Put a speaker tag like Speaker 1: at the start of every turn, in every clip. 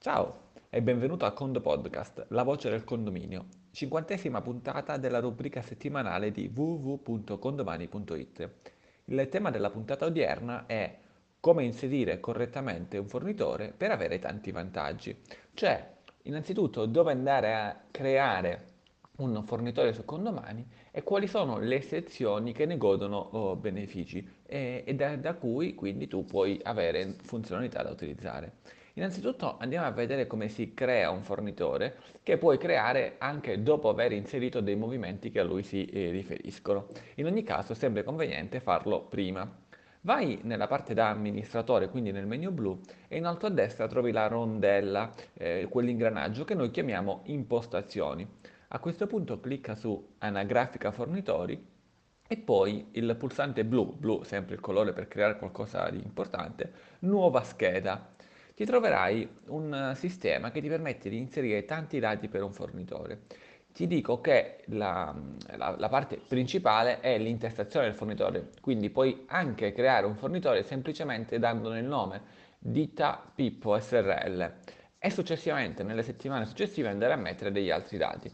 Speaker 1: Ciao e benvenuto a Condo Podcast, la voce del condominio, cinquantesima puntata della rubrica settimanale di www.condomani.it. Il tema della puntata odierna è come inserire correttamente un fornitore per avere tanti vantaggi, cioè innanzitutto dove andare a creare un fornitore su condomani e quali sono le sezioni che ne godono oh, benefici e, e da, da cui quindi tu puoi avere funzionalità da utilizzare. Innanzitutto andiamo a vedere come si crea un fornitore che puoi creare anche dopo aver inserito dei movimenti che a lui si eh, riferiscono. In ogni caso è sempre conveniente farlo prima. Vai nella parte da amministratore, quindi nel menu blu, e in alto a destra trovi la rondella, eh, quell'ingranaggio che noi chiamiamo impostazioni. A questo punto clicca su anagrafica fornitori e poi il pulsante blu, blu sempre il colore per creare qualcosa di importante, nuova scheda. Ti troverai un sistema che ti permette di inserire tanti dati per un fornitore. Ti dico che la, la, la parte principale è l'intestazione del fornitore, quindi puoi anche creare un fornitore semplicemente dandone il nome, ditta Pippo SRL e successivamente nelle settimane successive andare a mettere degli altri dati.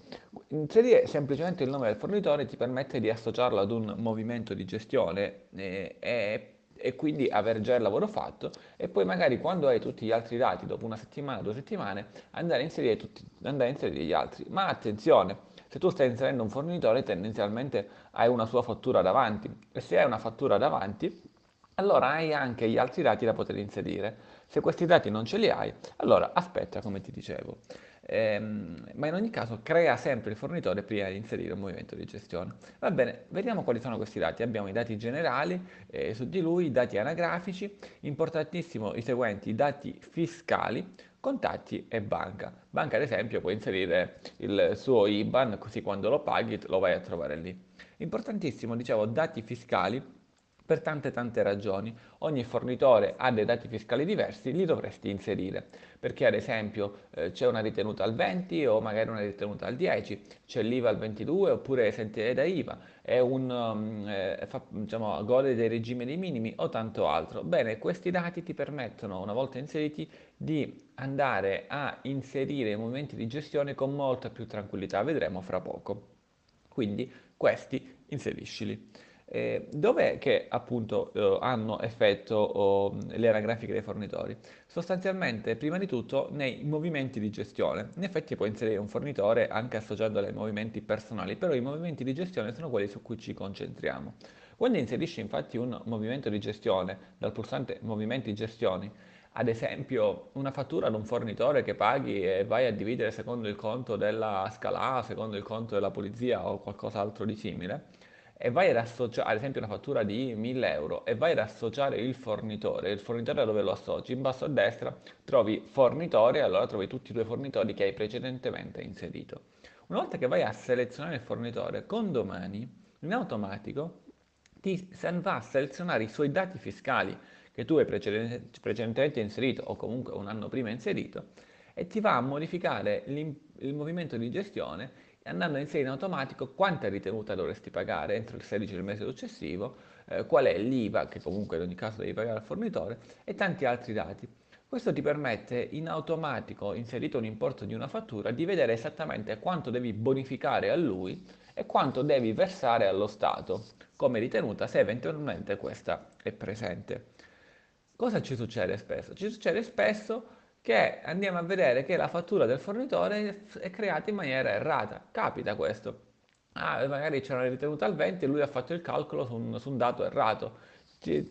Speaker 1: Inserire semplicemente il nome del fornitore ti permette di associarlo ad un movimento di gestione eh, e, e quindi aver già il lavoro fatto e poi magari quando hai tutti gli altri dati dopo una settimana, due settimane andare a inserire, tutti, andare a inserire gli altri. Ma attenzione, se tu stai inserendo un fornitore tendenzialmente hai una sua fattura davanti e se hai una fattura davanti allora hai anche gli altri dati da poter inserire. Se questi dati non ce li hai, allora aspetta come ti dicevo. Ehm, ma in ogni caso crea sempre il fornitore prima di inserire un movimento di gestione. Va bene, vediamo quali sono questi dati. Abbiamo i dati generali eh, su di lui, i dati anagrafici, importantissimo i seguenti, i dati fiscali, contatti e banca. Banca ad esempio puoi inserire il suo IBAN così quando lo paghi lo vai a trovare lì. Importantissimo, dicevo, dati fiscali per tante tante ragioni. Ogni fornitore ha dei dati fiscali diversi, li dovresti inserire, perché ad esempio eh, c'è una ritenuta al 20 o magari una ritenuta al 10, c'è l'IVA al 22 oppure sentire da IVA, un, um, eh, fa, diciamo, gode dei regimi dei minimi o tanto altro. Bene, questi dati ti permettono, una volta inseriti, di andare a inserire i movimenti di gestione con molta più tranquillità, vedremo fra poco. Quindi questi inseriscili. Eh, dov'è che appunto eh, hanno effetto oh, le anagrafiche dei fornitori? Sostanzialmente, prima di tutto, nei movimenti di gestione. In effetti puoi inserire un fornitore anche associandolo ai movimenti personali, però i movimenti di gestione sono quelli su cui ci concentriamo. Quando inserisci infatti un movimento di gestione dal pulsante movimenti gestioni, ad esempio una fattura ad un fornitore che paghi e vai a dividere secondo il conto della Scala, secondo il conto della polizia o qualcos'altro di simile, e vai ad associare, ad esempio una fattura di 1000 euro, e vai ad associare il fornitore, il fornitore dove lo associ? In basso a destra trovi fornitore, e allora trovi tutti i tuoi fornitori che hai precedentemente inserito. Una volta che vai a selezionare il fornitore, con domani, in automatico, ti va a selezionare i suoi dati fiscali che tu hai precedentemente inserito o comunque un anno prima inserito e ti va a modificare il movimento di gestione andando a inserire in automatico quanta ritenuta dovresti pagare entro il 16 del mese successivo, eh, qual è l'IVA, che comunque in ogni caso devi pagare al fornitore, e tanti altri dati. Questo ti permette in automatico, inserito un importo di una fattura, di vedere esattamente quanto devi bonificare a lui e quanto devi versare allo Stato come ritenuta se eventualmente questa è presente. Cosa ci succede spesso? Ci succede spesso che andiamo a vedere che la fattura del fornitore è creata in maniera errata. Capita questo. Ah, magari c'era una ritenuta al 20 e lui ha fatto il calcolo su un, su un dato errato.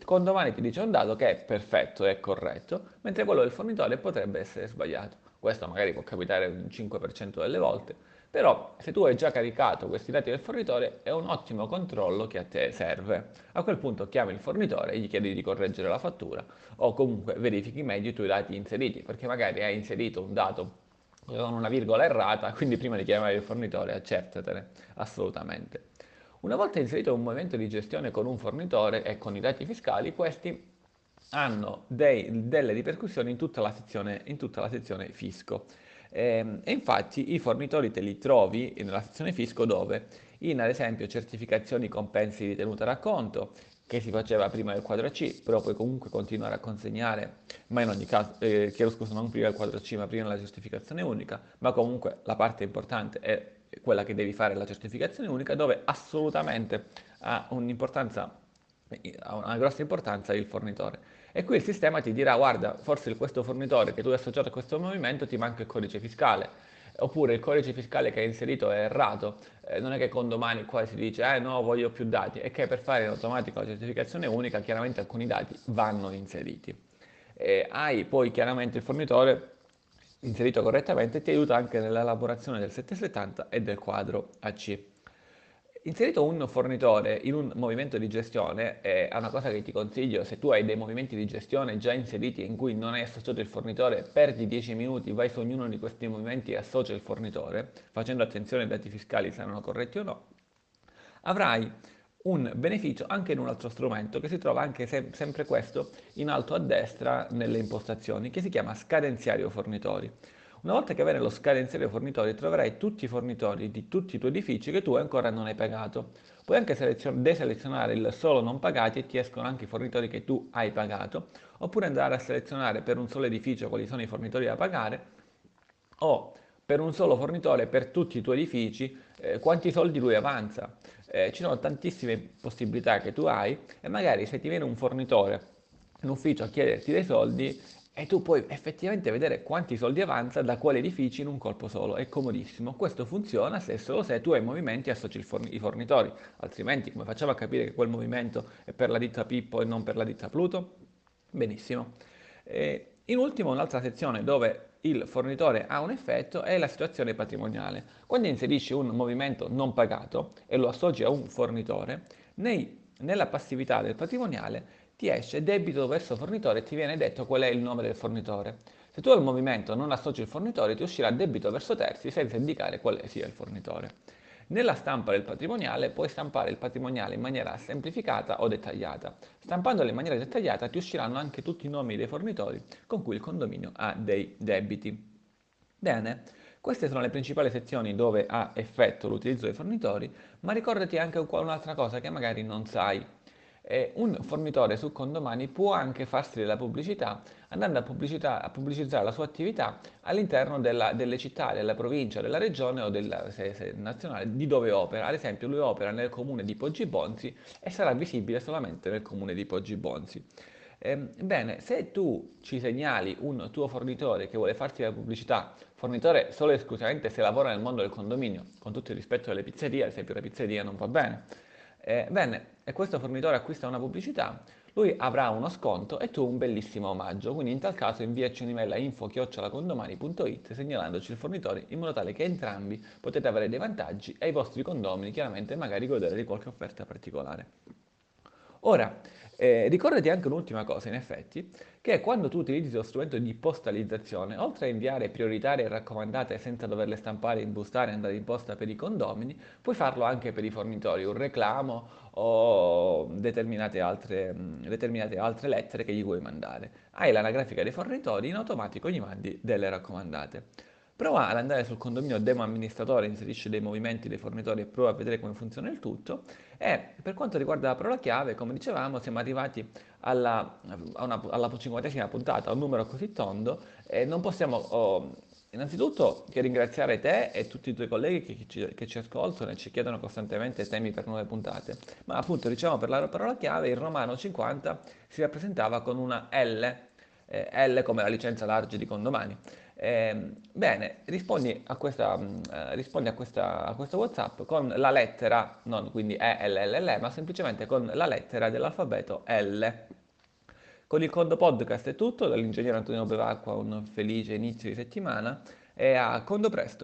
Speaker 1: Con domani ti dice un dato che è perfetto, è corretto, mentre quello del fornitore potrebbe essere sbagliato. Questo magari può capitare un 5% delle volte, però se tu hai già caricato questi dati del fornitore è un ottimo controllo che a te serve. A quel punto chiami il fornitore e gli chiedi di correggere la fattura o comunque verifichi meglio i tuoi dati inseriti perché magari hai inserito un dato con una virgola errata, quindi prima di chiamare il fornitore accertatene assolutamente. Una volta inserito un movimento di gestione con un fornitore e con i dati fiscali, questi hanno dei, delle ripercussioni in tutta sezione, in tutta la sezione fisco. Ehm, e infatti i fornitori te li trovi nella sezione fisco dove in ad esempio certificazioni compensi di tenuta racconto, che si faceva prima del quadro C, però puoi comunque continuare a consegnare, ma in ogni caso, eh, chiedo scusa, non prima del quadro C, ma prima della certificazione unica, ma comunque la parte importante è quella che devi fare la certificazione unica, dove assolutamente ha un'importanza, ha una grossa importanza il fornitore. E qui il sistema ti dirà, guarda, forse questo fornitore che tu hai associato a questo movimento ti manca il codice fiscale, oppure il codice fiscale che hai inserito è errato, eh, non è che con domani qua si dice eh no voglio più dati, è che per fare in automatico la certificazione unica chiaramente alcuni dati vanno inseriti. Eh, hai poi chiaramente il fornitore inserito correttamente ti aiuta anche nell'elaborazione del 770 e del quadro AC. Inserito un fornitore in un movimento di gestione è una cosa che ti consiglio, se tu hai dei movimenti di gestione già inseriti in cui non hai associato il fornitore, perdi 10 minuti, vai su ognuno di questi movimenti e associa il fornitore, facendo attenzione ai dati fiscali se erano corretti o no, avrai un beneficio anche in un altro strumento che si trova anche se- sempre questo in alto a destra nelle impostazioni, che si chiama scadenziario fornitori. Una volta che avrai lo scadenziario fornitori troverai tutti i fornitori di tutti i tuoi edifici che tu ancora non hai pagato. Puoi anche selezion- deselezionare il solo non pagati e ti escono anche i fornitori che tu hai pagato, oppure andare a selezionare per un solo edificio quali sono i fornitori da pagare o per un solo fornitore per tutti i tuoi edifici eh, quanti soldi lui avanza. Eh, ci sono tantissime possibilità che tu hai e magari se ti viene un fornitore in ufficio a chiederti dei soldi e tu puoi effettivamente vedere quanti soldi avanza da quali edifici in un colpo solo, è comodissimo. Questo funziona se solo se tu hai movimenti e associ i fornitori, altrimenti come facciamo a capire che quel movimento è per la ditta Pippo e non per la ditta Pluto? Benissimo. E in ultimo un'altra sezione dove il fornitore ha un effetto è la situazione patrimoniale. Quando inserisci un movimento non pagato e lo associ a un fornitore, nei, nella passività del patrimoniale ti esce debito verso fornitore e ti viene detto qual è il nome del fornitore. Se tu al movimento non associ il fornitore ti uscirà debito verso terzi senza indicare quale sia il fornitore. Nella stampa del patrimoniale puoi stampare il patrimoniale in maniera semplificata o dettagliata. Stampandolo in maniera dettagliata ti usciranno anche tutti i nomi dei fornitori con cui il condominio ha dei debiti. Bene, queste sono le principali sezioni dove ha effetto l'utilizzo dei fornitori, ma ricordati anche un'altra cosa che magari non sai. Eh, un fornitore su condomani può anche farsi della pubblicità andando a, a pubblicizzare la sua attività all'interno della, delle città, della provincia, della regione o della se, se, nazionale di dove opera. Ad esempio lui opera nel comune di Poggi Bonzi e sarà visibile solamente nel comune di Poggi Bonzi. Ebbene, se tu ci segnali un tuo fornitore che vuole farti la pubblicità, fornitore solo e esclusivamente se lavora nel mondo del condominio, con tutto il rispetto delle pizzerie, ad esempio la pizzeria non va bene, eh, bene, e questo fornitore acquista una pubblicità, lui avrà uno sconto e tu un bellissimo omaggio. Quindi in tal caso inviaci un'email a info-condomani.it segnalandoci il fornitore in modo tale che entrambi potete avere dei vantaggi e i vostri condomini chiaramente magari godere di qualche offerta particolare. Ora, eh, ricordati anche un'ultima cosa, in effetti, che quando tu utilizzi lo strumento di postalizzazione, oltre a inviare prioritarie e raccomandate senza doverle stampare, imbustare e andare in posta per i condomini, puoi farlo anche per i fornitori, un reclamo o determinate altre, determinate altre lettere che gli vuoi mandare. Hai l'anagrafica dei fornitori, in automatico gli mandi delle raccomandate. Prova ad andare sul condominio demo amministratore, inserisce dei movimenti dei fornitori e prova a vedere come funziona il tutto. E per quanto riguarda la parola chiave, come dicevamo, siamo arrivati alla, una, alla 50 puntata, a un numero così tondo, e non possiamo oh, innanzitutto che ringraziare te e tutti i tuoi colleghi che ci, che ci, ascoltano e ci chiedono costantemente temi per nuove puntate. Ma appunto, diciamo per la parola chiave, il romano 50 si rappresentava con una L, eh, L come la licenza large di condomani. Eh, bene, rispondi a, questa, eh, rispondi a, questa, a questo WhatsApp con la lettera, non quindi E, L, L, L, ma semplicemente con la lettera dell'alfabeto L. Con il Condo Podcast è tutto, dall'ingegnere Antonio Bevacqua un felice inizio di settimana e a Condo presto!